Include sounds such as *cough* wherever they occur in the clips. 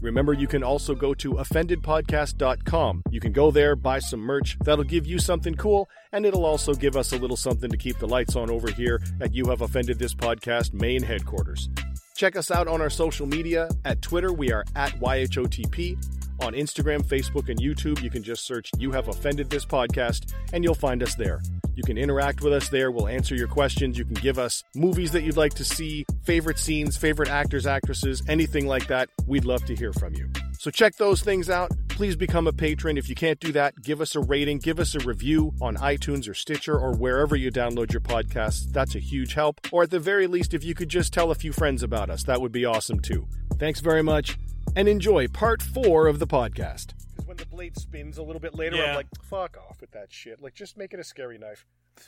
Remember, you can also go to offendedpodcast.com. You can go there, buy some merch. That'll give you something cool, and it'll also give us a little something to keep the lights on over here at You Have Offended This Podcast main headquarters. Check us out on our social media. At Twitter, we are at YHOTP. On Instagram, Facebook, and YouTube, you can just search You Have Offended This Podcast, and you'll find us there. You can interact with us there. We'll answer your questions. You can give us movies that you'd like to see, favorite scenes, favorite actors, actresses, anything like that. We'd love to hear from you. So check those things out. Please become a patron. If you can't do that, give us a rating, give us a review on iTunes or Stitcher or wherever you download your podcasts. That's a huge help. Or at the very least, if you could just tell a few friends about us, that would be awesome too. Thanks very much and enjoy part four of the podcast. Because when the blade spins a little bit later, Yeah. I'm like, fuck off with that shit. Like, just make it a scary knife.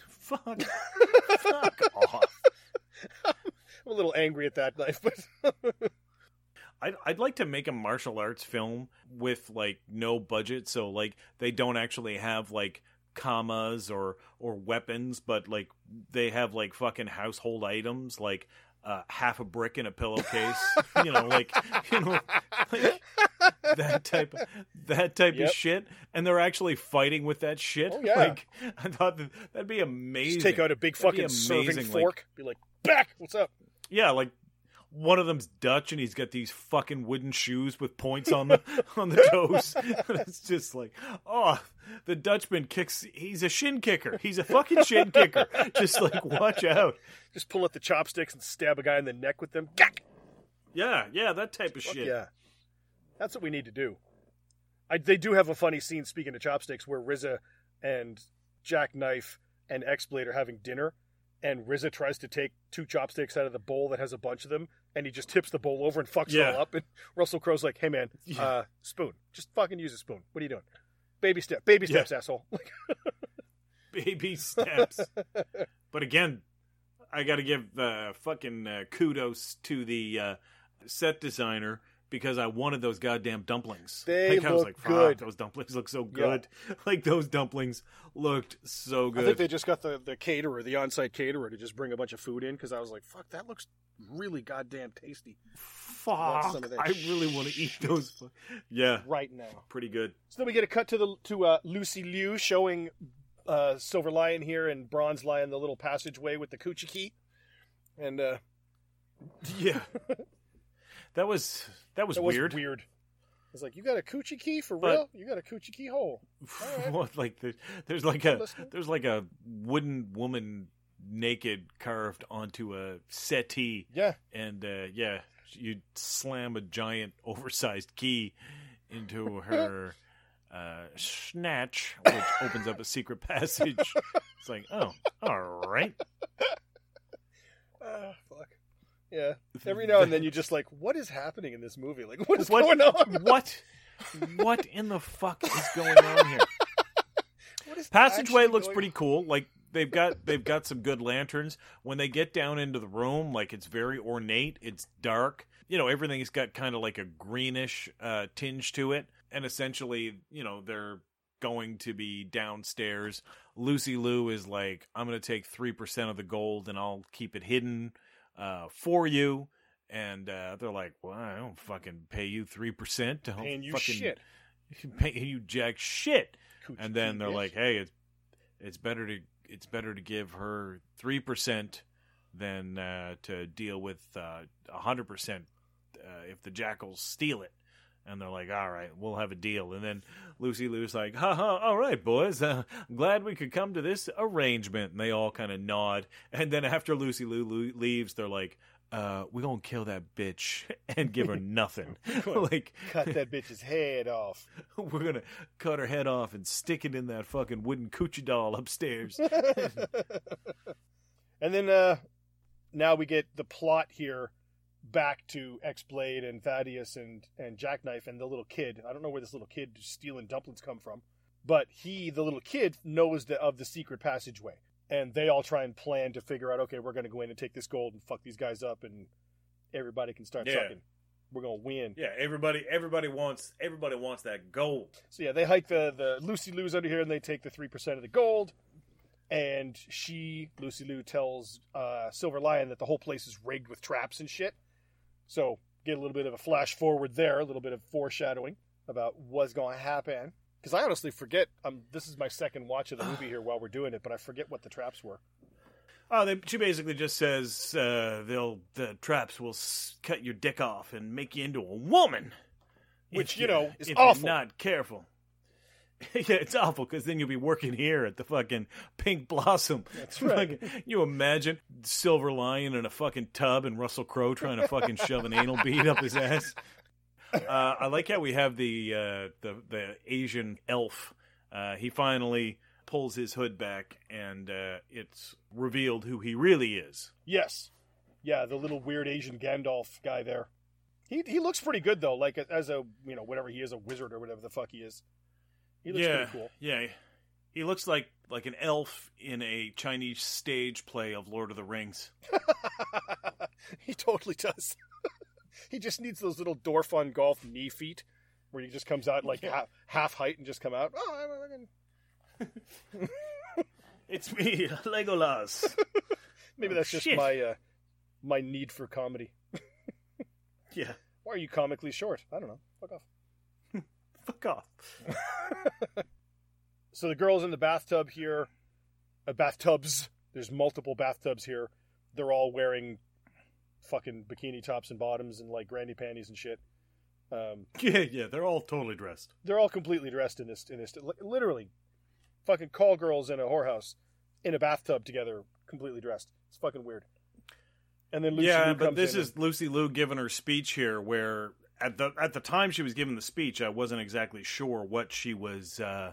Fuck. *laughs* Fuck off. I'm a little angry at that knife, but *laughs* I'd, I'd like to make a martial arts film with like no budget, so like they don't actually have like commas or or weapons, but like they have like fucking household items like uh, half a brick in a pillowcase, you know, like *laughs* you know, like that type of, that type Yep. of shit, and they're actually fighting with that shit. Oh, yeah. Like I thought that, that'd be amazing. just take out a big That'd fucking serving like- fork. Be like, back. What's up? Yeah, like one of them's Dutch and he's got these fucking wooden shoes with points on the *laughs* on the toes. *laughs* it's just like, oh, the Dutchman kicks. He's a shin kicker. He's a fucking shin kicker. *laughs* Just like watch out. Just pull out the chopsticks and stab a guy in the neck with them. Yeah, yeah, that type of Fuck shit. Yeah, that's what we need to do. I, they do have a funny scene. Speaking of chopsticks, where RZA and Jackknife and X-Blade are having dinner, and RZA tries to take two chopsticks out of the bowl that has a bunch of them, and he just tips the bowl over and fucks it all up. And *laughs* Russell Crowe's like, "Hey man, Yeah. uh, spoon, just fucking use a spoon. What are you doing? Baby step, baby Yeah. steps, asshole." *laughs* Baby steps. but again, I got to give uh, fucking uh, kudos to the uh, set designer because I wanted those goddamn dumplings. They like, I was like, fuck, good. those dumplings look so Yeah. good. *laughs* Like those dumplings looked so good. I think they just got the, the caterer, the on-site caterer, to just bring a bunch of food in because I was like, "Fuck, that looks really goddamn tasty Fuck, some of that I really want to eat those. Yeah, right now." pretty good. So then we get a cut to the to uh, Lucy Liu showing uh, Silver Lion here and Bronze Lion the little passageway with the coochie key, and uh, Yeah, *laughs* that was that was that was weird. weird. I was like, "You got a coochie key for But- real? You got a coochie key hole?" *laughs* Alright. What, like the, there's like I'm a listening. there's like a wooden woman naked carved onto a settee, Yeah, and uh, yeah, you slam a giant *laughs* oversized key into her *laughs* uh, snatch, which opens up a secret passage. It's like, oh, all right. ah, fuck. Yeah. Every now and *laughs* then you just like, what is happening in this movie? Like, what is What- going on? *laughs* What? What in the fuck is going on here? *laughs* Passageway looks pretty cool. Like they've got they've got some good lanterns. When they get down into the room, like it's very ornate. It's dark. You know, everything's got kind of like a greenish uh, tinge to it. And essentially, you know, they're going to be downstairs. Lucy Liu is like, I'm going to take three percent of the gold and I'll keep it hidden uh, for you. And uh, they're like, "Well, I don't fucking pay you three percent to Paying you fucking shit. *laughs* pay you jack shit." Coochie and then they're bitch. like, "Hey, it's it's better to it's better to give her three percent than uh, to deal with uh, a hundred percent uh, if the jackals steal it." And they're like, "All right, we'll have a deal." And then Lucy Liu's like, "Ha ha! All right, boys. Uh, I'm glad we could come to this arrangement." And they all kind of nod. And then after Lucy Liu lo- leaves, they're like, uh, we're gonna kill that bitch *laughs* and give her *laughs* nothing. *laughs* like Cut that bitch's head off. we're gonna cut her head off and stick it in that fucking wooden coochie doll upstairs. and then uh now we get the plot here back to X Blade and Thaddeus and and Jackknife and the little kid. I don't know where this little kid stealing dumplings come from, but he, the little kid, knows the, of the secret passageway, and they all try and plan to figure out. Okay, we're going to go in and take this gold and fuck these guys up, and everybody can start Yeah. sucking. We're gonna win. yeah, everybody, everybody wants, everybody wants that gold. So yeah, they hike the the Lucy Liu's under here, and they take the three percent of the gold. And she, Lucy Liu, tells uh, Silver Lion that the whole place is rigged with traps and shit. So get a little bit of a flash forward there, a little bit of foreshadowing about what's going to happen. Because I honestly forget. Um, this is my second watch of the movie *sighs* here while we're doing it, but I forget what the traps were. Oh, they, she basically just says uh, they'll the traps will s- cut your dick off and make you into a woman, Which, you know, is if awful. You're not careful. *laughs* yeah, it's awful because then you'll be working here at the fucking Pink Blossom. That's *laughs* right. Fucking- you imagine Silver Lion in a fucking tub and Russell Crowe trying to fucking shove an anal bead up his ass. Uh, I like how we have the uh, the the Asian elf. Uh, he finally pulls his hood back, and uh, it's revealed who he really is. Yes, yeah, the little weird Asian Gandalf guy there. He he looks pretty good though, like as a you know whatever he is, a wizard or whatever the fuck he is. He looks yeah, pretty cool. yeah. He looks like like an elf in a Chinese stage play of Lord of the Rings. *laughs* he totally does. *laughs* he just needs those little dwarf on golf knee feet, where he just comes out like half, half height and just come out. Oh, I'm- I'm- *laughs* It's me, Legolas. maybe Oh, that's just shit. my uh, my need for comedy. yeah, Why are you comically short? I don't know. Fuck off. Fuck off. *laughs* So the girls in the bathtub here, uh, bathtubs. There's multiple bathtubs here. They're all wearing fucking bikini tops and bottoms and like granny panties and shit. Um, Yeah, yeah. They're all totally dressed. they're all completely dressed in this in this literally fucking call girls in a whorehouse in a bathtub together completely dressed it's fucking weird and then Lucy yeah, Liu but comes this in is Lucy Liu giving her speech here, where at the at the time she was giving the speech, I wasn't exactly sure what she was uh,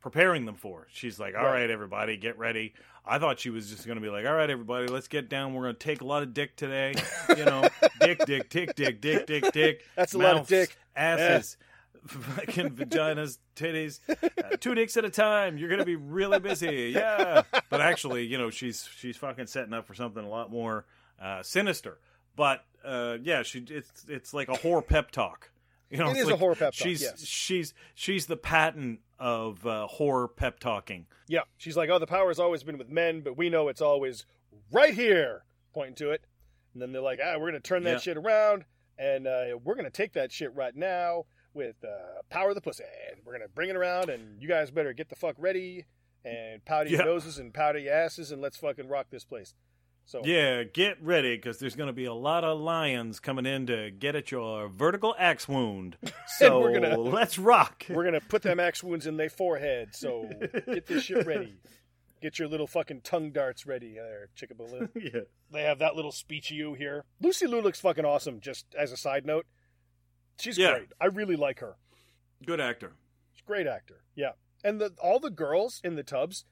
preparing them for. She's like, "All Right. right, everybody, get ready." I thought she was just going to be like, "All right, everybody, let's get down. We're going to take a lot of dick today. *laughs* You know, dick, dick, dick, dick, dick, dick, dick. *laughs* That's a lot of dick. asses." *laughs* Fucking vaginas, titties, uh, two dicks at a time. You're gonna be really busy, yeah. But actually, you know, she's she's fucking setting up for something a lot more uh, sinister. But uh, yeah, she it's it's like a horror pep talk. You know, it's is a like horror pep talk, She's yes. she's she's the patent of uh, horror pep talking. yeah she's like oh the power's always been with men but we know it's always right here pointing to it and then they're like ah we're gonna turn that Yeah. shit around and uh, we're gonna take that shit right now with uh, power of the pussy and we're gonna bring it around and you guys better get the fuck ready and powder your Yeah. noses and powder your asses and let's fucking rock this place so Yeah, get ready because there's going to be a lot of lions coming in to get at your vertical axe wound. *laughs* So we're gonna- let's rock. We're gonna put them axe wounds in their forehead. So get this shit ready. Get your little fucking tongue darts ready, there, chickabaloo. *laughs* yeah. They have that little speech you here. Lucy Liu looks fucking awesome. Just as a side note, she's Yeah. great. I really like her. Good actor. She's a great actor. Yeah, and the all the girls in the tubs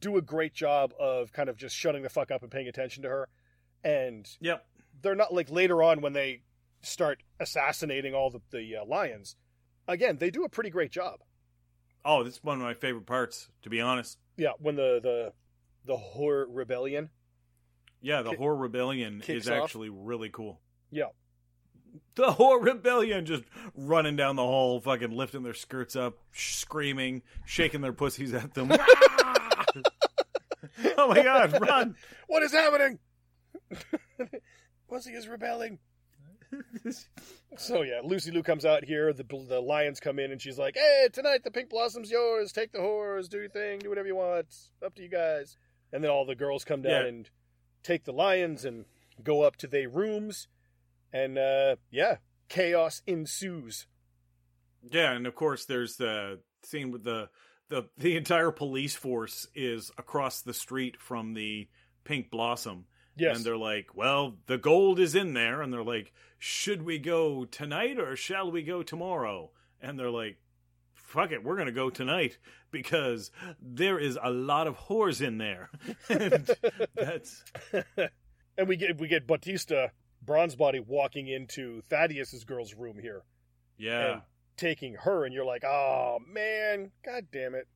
do a great job of kind of just shutting the fuck up and paying attention to her. And Yep. they're not like later on when they start assassinating all the the uh, lions. Again, they do a pretty great job. Oh, this is one of my favorite parts, to be honest. Yeah, when the the the horror rebellion. Yeah, the Ki- Horror Rebellion is off. actually really cool. Yeah, The *laughs* Horror Rebellion just running down the hall, fucking lifting their skirts up, sh- screaming, shaking their pussies at them. *laughs* oh my god, run! *laughs* what is happening? *laughs* Pussy is rebelling. *laughs* So yeah, Lucy Liu comes out here. The the lions come in, and she's like, "Hey, tonight the pink blossom's yours. Take the whores, do your thing, do whatever you want. Up to you guys." And then all the girls come down Yeah. and take the lions and go up to their rooms, and uh, yeah, chaos ensues. Yeah, and of course there's the scene with the the the entire police force is across the street from the Pink Blossom, Yes. And they're like, well, the gold is in there. And they're like, should we go tonight or shall we go tomorrow? And they're like, fuck it, we're going to go tonight because there is a lot of whores in there. *laughs* and that's, *laughs* and we get we get Batista bronze body walking into Thaddeus's girl's room here yeah. Taking her and you're like, "Oh, man, god damn it."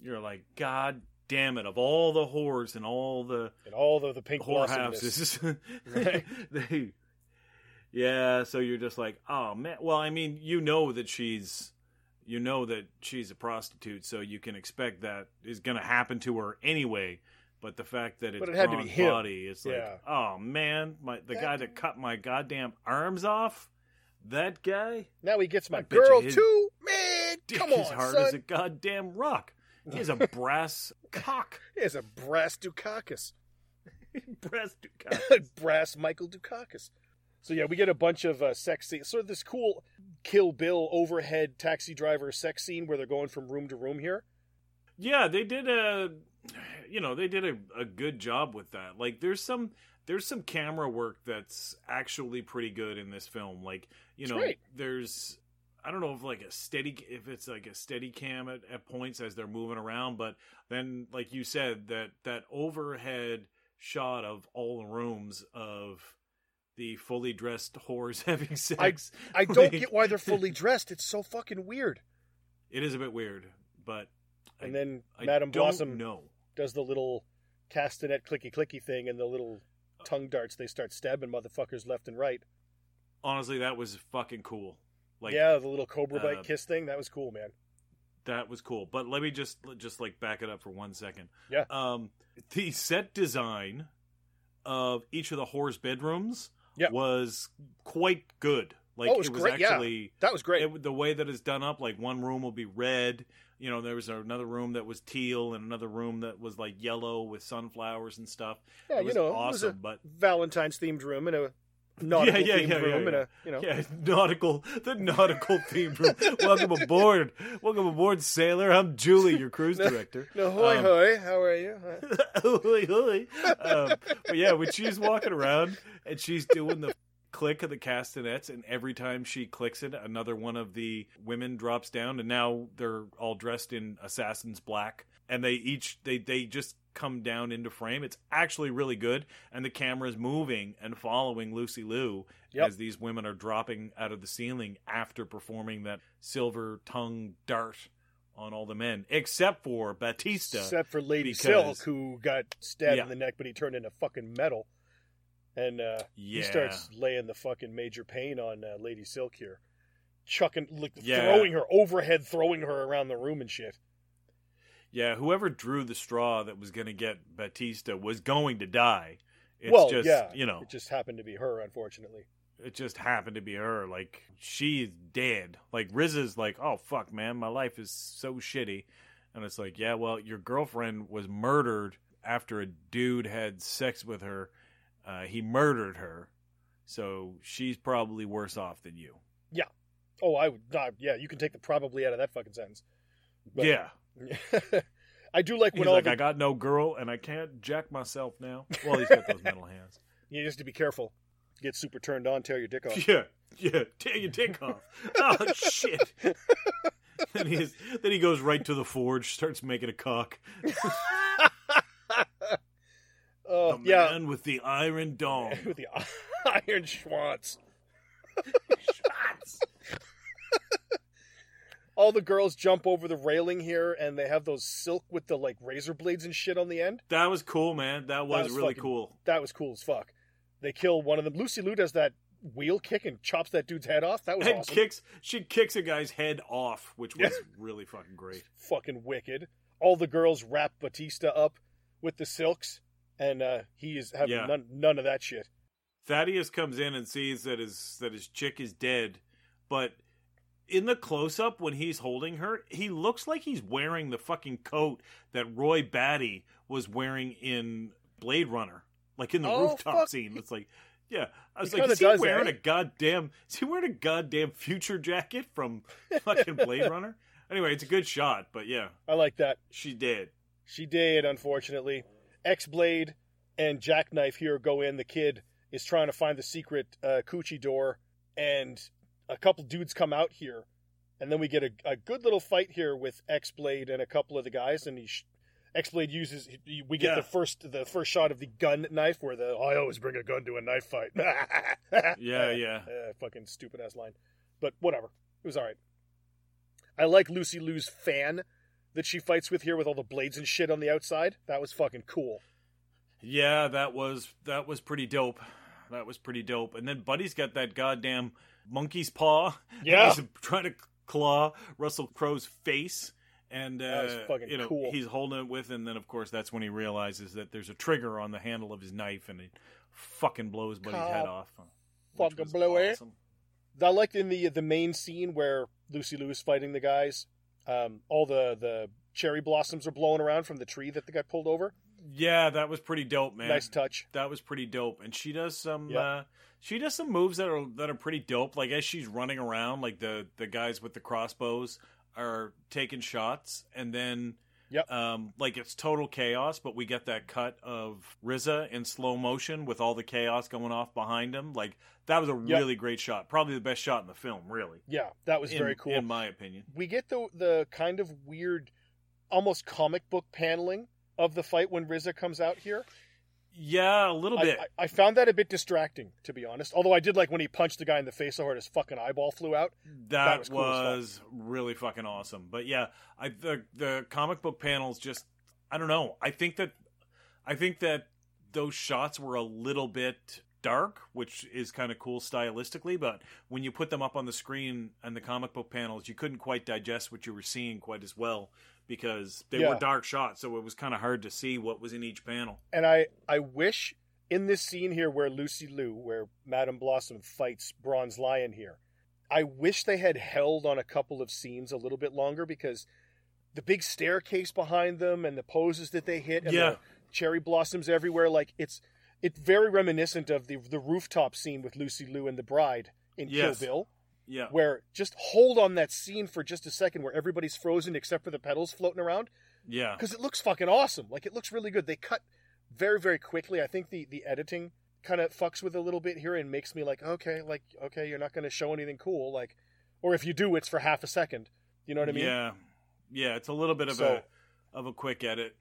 You're like, God damn it, of all the whores and all the And all the the pink whore houses, *laughs* *laughs* Right. they, yeah, so you're just like, oh man. Well, I mean, you know that she's, you know that she's a prostitute, so you can expect that is going to happen to her anyway. But the fact that it's But it had to be him. body, it's like, Yeah. oh man, my the guy that cut my goddamn arms off, that guy, Now he gets my girl his too. Man, dick come is on, hard son. as a goddamn rock. He has a *laughs* brass cock. He has a brass Dukakis. *laughs* brass cock. *laughs* brass Michael Dukakis. So yeah, we get a bunch of uh, sex scenes. Sort of this cool Kill Bill overhead taxi driver sex scene where they're going from room to room here. Yeah, they did a you know, they did a, a good job with that. Like there's some there's some camera work that's actually pretty good in this film. Like, you know, there's I don't know if like a steady if it's like a steady cam at, at points as they're moving around, but then like you said that that overhead shot of all the rooms of the fully dressed whores *laughs* having sex. I don't like, get why they're fully dressed. It's so fucking weird. It is a bit weird, but And I- then I Madame Blossom know. does the little castanet clicky clicky thing and the little tongue darts. They start stabbing motherfuckers left and right. Honestly, that was fucking cool. Like yeah, the little cobra bite uh, kiss thing. That was cool, man. that was cool. But let me just just like back it up for one second. Yeah. Um, the set design of each of the whores' bedrooms Yeah. was quite good. Like Oh, it was great, yeah. actually That was great. it- the way that it's done up. Like one room will be red. You know, there was another room that was teal, and another room that was like yellow with sunflowers and stuff. yeah, it you know, awesome. it was but Valentine's themed room and a *laughs* nautical yeah, themed yeah, room yeah, and a you know. Yeah, nautical, the nautical themed room. *laughs* Welcome aboard, welcome aboard, sailor. I'm Julie, your cruise *laughs* director. No, hoy Um, hoy, how are you? Hoi, hoi. um, but yeah, when she's walking around and she's doing the click of the castanets, and every time she clicks it, another one of the women drops down, and now they're all dressed in assassin's black, and they each they they just come down into frame. It's actually really good, and the camera's moving and following Lucy Liu Yep. as these women are dropping out of the ceiling after performing that silver tongue dart on all the men, except for Batista. Except for Lady because- Silk, who got stabbed Yeah. in the neck, but he turned into fucking metal. And uh, yeah. he starts laying the fucking major pain on uh, Lady Silk here. Chucking, like, Yeah. throwing her overhead, throwing her around the room and shit. Yeah, whoever drew the straw that was going to get Batista was going to die. It's well, just, yeah. you know, It just happened to be her, unfortunately. it just happened to be her. Like, she's dead. Like, RZA's like, oh, fuck, man, my life is so shitty. And it's like, yeah, well, your girlfriend was murdered after a dude had sex with her. Uh, he murdered her. So she's probably worse off than you. Yeah. Oh, I would not. Yeah, you can take the probably out of that fucking sentence. But- yeah. *laughs* I do like He's when all like, the, I got no girl and I can't jack myself now. Well, he's got those metal *laughs* hands. you just to be careful. Get super turned on, tear your dick off. Yeah, yeah. Tear your dick off. Oh shit. *laughs* then he then he goes right to the forge, starts making a cock. Oh, The yeah. man with the iron *laughs* dong. With the *laughs* iron schwanz. *laughs* All the girls jump over the railing here, and they have those silk with the like razor blades and shit on the end. That was cool, man. That was, was really fucking- cool. That was cool as fuck. They kill one of them. Lucy Liu does that wheel kick and chops that dude's head off. That was And awesome. kicks she kicks a guy's head off, which was really fucking great. Fucking wicked. All the girls wrap Batista up with the silks, and uh, he is having Yeah. none, none of that shit. Thaddeus comes in and sees that his that his chick is dead, but in the close up when he's holding her, he looks like he's wearing the fucking coat that Roy Batty was wearing in Blade Runner, like in the Oh, rooftop fuck. scene. It's like, yeah, I was He like, is he wearing a goddamn? Is he wearing a goddamn future jacket from *laughs* fucking Blade Runner? Anyway, it's a good shot, but yeah, I like that. she did. She did, unfortunately. X Blade and Jackknife here go in. The kid is trying to find the secret uh, coochie door, and a couple dudes come out here, and then we get a, a good little fight here with X Blade and a couple of the guys, and he. Sh- X Blade uses. We get Yeah. the first the first shot of the gun knife, where the I always bring a gun to a knife fight. *laughs* Yeah, yeah. Uh, fucking stupid ass line, but whatever. It was all right. I like Lucy Liu's fan that she fights with here with all the blades and shit on the outside. That was fucking cool. Yeah, that was that was pretty dope. That was pretty dope. And then Buddy's got that goddamn monkey's paw. *laughs* Yeah. He's trying to claw Russell Crowe's face. And That was uh, fucking you know cool. he's holding it with, and then of course that's when he realizes that there's a trigger on the handle of his knife, and it fucking blows Buddy's head off. Fucking was blew it. I liked in the the main scene where Lucy Liu is fighting the guys. Um, all the the cherry blossoms are blowing around from the tree that they got pulled over. Yeah, that was pretty dope, man. Nice touch. that was pretty dope and she does some Yeah. uh she does some moves that are that are pretty dope like as she's running around like the the guys with the crossbows are taking shots and then Yep. um like it's total chaos but we get that cut of RZA in slow motion with all the chaos going off behind him like that was a Yep. really great shot probably the best shot in the film really Yeah, that was in, very cool. in my opinion we get the the kind of weird, almost comic book paneling of the fight when RZA comes out here. Yeah a little bit I, I found that a bit distracting, to be honest. Although I did like when he punched the guy in the face so hard his fucking eyeball flew out. That, was was, cool as really fucking awesome. But yeah, I the the comic book panels just I don't know. I think that I think that those shots were a little bit dark, which is kind of cool stylistically, but when you put them up on the screen and the comic book panels, you couldn't quite digest what you were seeing quite as well because they Yeah. were dark shots, so it was kind of hard to see what was in each panel. And I, I wish in this scene here where Lucy Liu, where Madame Blossom fights Bronze Lion here, I wish they had held on a couple of scenes a little bit longer because the big staircase behind them and the poses that they hit and Yeah. the cherry blossoms everywhere, like it's it's very reminiscent of the the rooftop scene with Lucy Liu and the bride in Yes. Kill Bill. Yeah. Where just hold on that scene for just a second where everybody's frozen except for the petals floating around Yeah. because it looks fucking awesome. Like it looks really good. They cut very very quickly. I think the the editing kind of fucks with a little bit here and makes me like okay, like okay, you're not going to show anything cool, like, or if you do, it's for half a second. You know what I mean? Yeah, yeah, it's a little bit of So- a of a quick edit,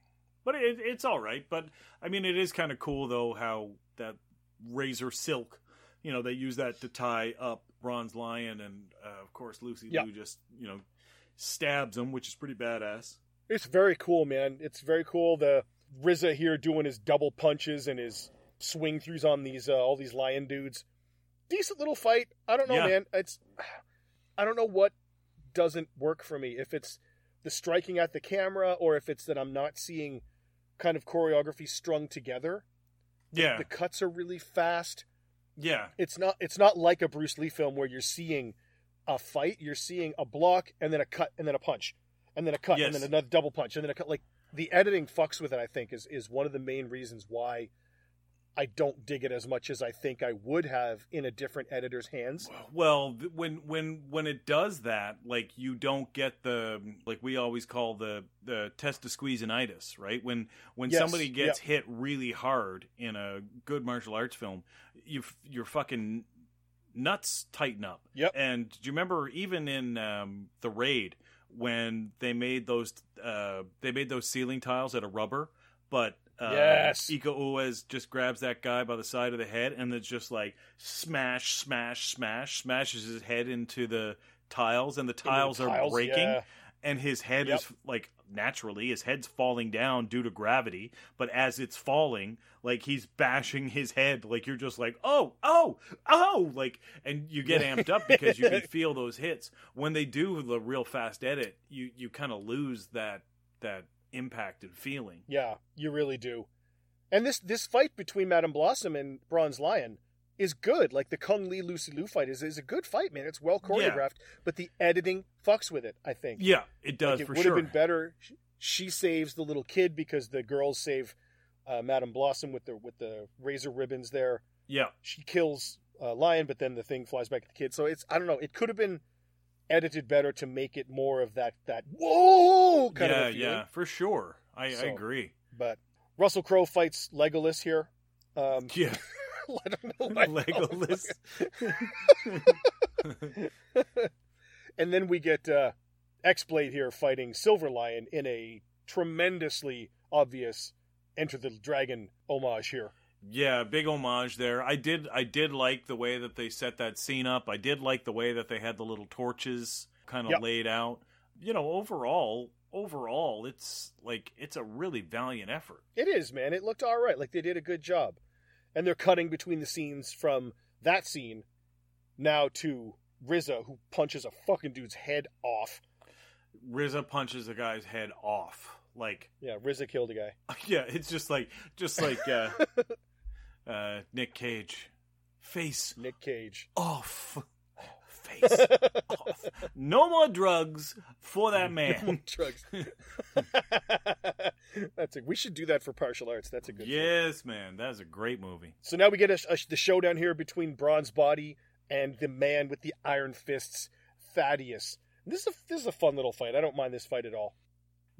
but it, it's all right. But I mean, it is kind of cool though how that razor silk, you know, they use that to tie up Bronze Lion, and uh, of course Lucy Yeah. Liu just you know stabs him, which is pretty badass. It's very cool, man. It's very cool. The RZA here doing his double punches and his swing throughs on these uh, all these lion dudes. Decent little fight. I don't know, Yeah. man. It's I don't know what doesn't work for me. If it's the striking at the camera or if it's that I'm not seeing kind of choreography strung together. Yeah, The cuts are really fast. Yeah, It's not it's not like a Bruce Lee film where you're seeing a fight, you're seeing a block and then a cut and then a punch and then a cut Yes. and then another double punch and then a cut like the editing fucks with it I think is is one of the main reasons why I don't dig it as much as I think I would have in a different editor's hands. Well, when when when it does that, like you don't get the like we always call the the testisqueezinitis, right? When when Yes, somebody gets hit really hard in a good martial arts film, you f- your fucking nuts tighten up. Yep. And do you remember even in um, the raid when they made those uh, they made those ceiling tiles out of rubber, but uh, Yes. Iko Uwais just grabs that guy by the side of the head and it's just like smash, smash, smash, smashes his head into the tiles, and the tiles, are tiles, breaking, yeah. and his head Yep. is like naturally his head's falling down due to gravity. But as it's falling, like he's bashing his head, like you're just like oh, oh, oh, like, and you get *laughs* amped up because you can feel those hits. When they do the real fast edit, you you kind of lose that that impacted feeling. Yeah, you really do. And this this fight between Madame Blossom and Bronze Lion is good. Like the Kung Lee Lucy Liu fight is is a good fight, man. It's well choreographed, but the editing fucks with it. I think. Yeah, it does Like, it would sure. have been better. She- She saves the little kid because the girls save uh, Madame Blossom with the with the razor ribbons. There, Yeah, she kills uh, Lion, but then the thing flies back at the kid. So it's I don't know. It could have been edited better to make it more of that that whoa kind yeah, of a feeling. yeah, for sure. I, I agree. But Russell Crowe fights Legolas here. Um, *laughs* Yeah, *laughs* I don't know why. *laughs* Legolas. and then we get uh, X-Blade here fighting Silver Lion in a tremendously obvious Enter the Dragon homage here. Yeah, big homage there. I did I did like the way that they set that scene up. I did like the way that they had the little torches kind of Yep. laid out. You know, overall, overall, it's like it's a really valiant effort. It is, man. It looked all right. Like they did a good job. And they're cutting between the scenes from that scene now to RZA, who punches a fucking dude's head off. RZA punches the guy's head off. Like, Yeah, RZA killed a guy. *laughs* yeah, it's just like just like uh, *laughs* uh, Nick Cage, face Nick Cage. off, face off. No more drugs for that *laughs* man. Drugs. *laughs* That's it. We should do that for partial arts. That's a good. yes, man, that is a great movie. So now we get a, a, the showdown here between Bronze Body and the man with the iron fists, Thaddeus. This is a this is a fun little fight. I don't mind this fight at all.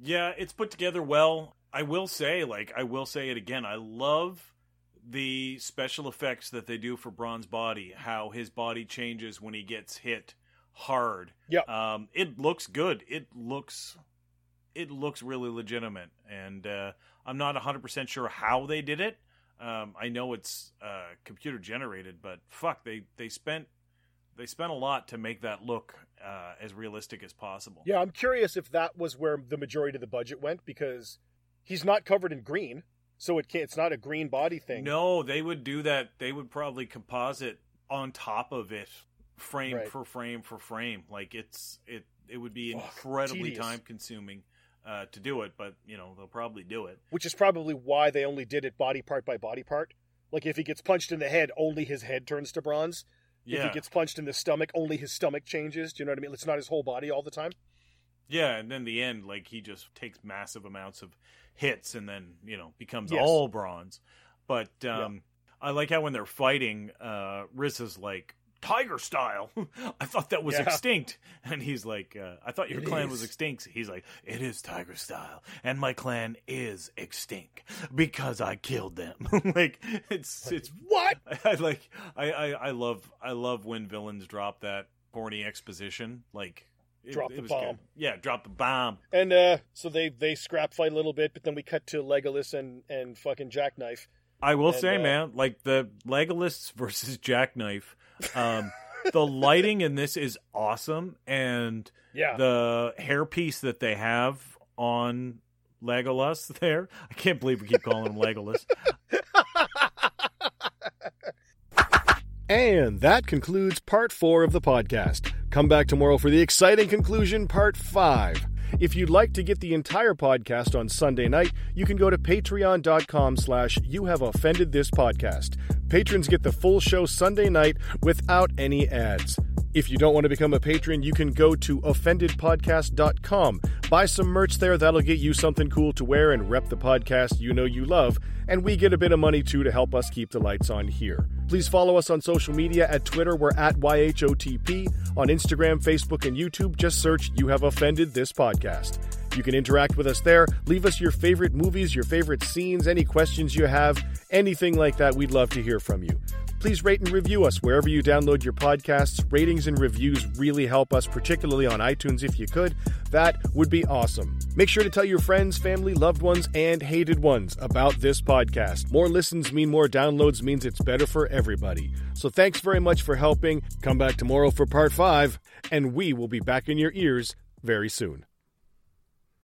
Yeah, it's put together well. I will say, like, I will say it again. I love the special effects that they do for Bronze Body. How his body changes when he gets hit hard. Yeah. Um, it looks good. It looks, it looks really legitimate, and uh, I'm not 100 percent sure how they did it. Um, I know it's uh, computer generated, but fuck, they they spent they spent a lot to make that look uh, as realistic as possible. Yeah, I'm curious if that was where the majority of the budget went because he's not covered in green, so it can't, it's not a green body thing. No, they would do that. They would probably composite on top of it, frame Right. for frame for frame. Like it's it it would be incredibly tedious. time consuming uh, to do it, but you know they'll probably do it. which is probably why they only did it body part by body part. Like if he gets punched in the head, only his head turns to bronze. If he gets punched in the stomach, only his stomach changes. Do you know what I mean? It's not his whole body all the time. Yeah, and then the end, like he just takes massive amounts of hits, and then you know becomes Yes. all bronze. But um, I like how when they're fighting, uh, Riz is like. Tiger style. *laughs* I thought that was Yeah. extinct, and he's like, uh, "I thought your It clan was is. extinct." He's like, "It is tiger style, and my clan is extinct because I killed them." *laughs* like it's it's What? I, *laughs* I like I, I I love I love when villains drop that corny exposition. Like it, Drop it the bomb. good. Yeah, drop the bomb. And uh, so they they scrap fight a little bit, but then we cut to Legolas and and fucking Jackknife. I will And, say, uh, man, like the Legolas versus *laughs* Jackknife. Um, the lighting in this is awesome, and Yeah, the hairpiece that they have on Legolas *laughs* there. I can't believe we keep calling him Legolas. *laughs* And that concludes part four of the podcast. Come back tomorrow for the exciting conclusion, part five. If you'd like to get the entire podcast on Sunday night, you can go to patreon.com slash you have offended this podcast. Patrons get the full show Sunday night without any ads. If you don't want to become a patron, you can go to offendedpodcast.com. Buy some merch there, that'll get you something cool to wear and rep the podcast you know you love, and we get a bit of money too to help us keep the lights on here. Please follow us on social media at Twitter, we're at YHOTP. On Instagram, Facebook, and YouTube, just search You Have Offended This Podcast. You can interact with us there. Leave us your favorite movies, your favorite scenes, any questions you have, anything like that. We'd love to hear from you. Please rate and review us wherever you download your podcasts. Ratings and reviews really help us, particularly on iTunes if you could. That would be awesome. Make sure to tell your friends, family, loved ones, and hated ones about this podcast. More listens mean more downloads means it's better for everybody. So thanks very much for helping. Come back tomorrow for part five, and we will be back in your ears very soon.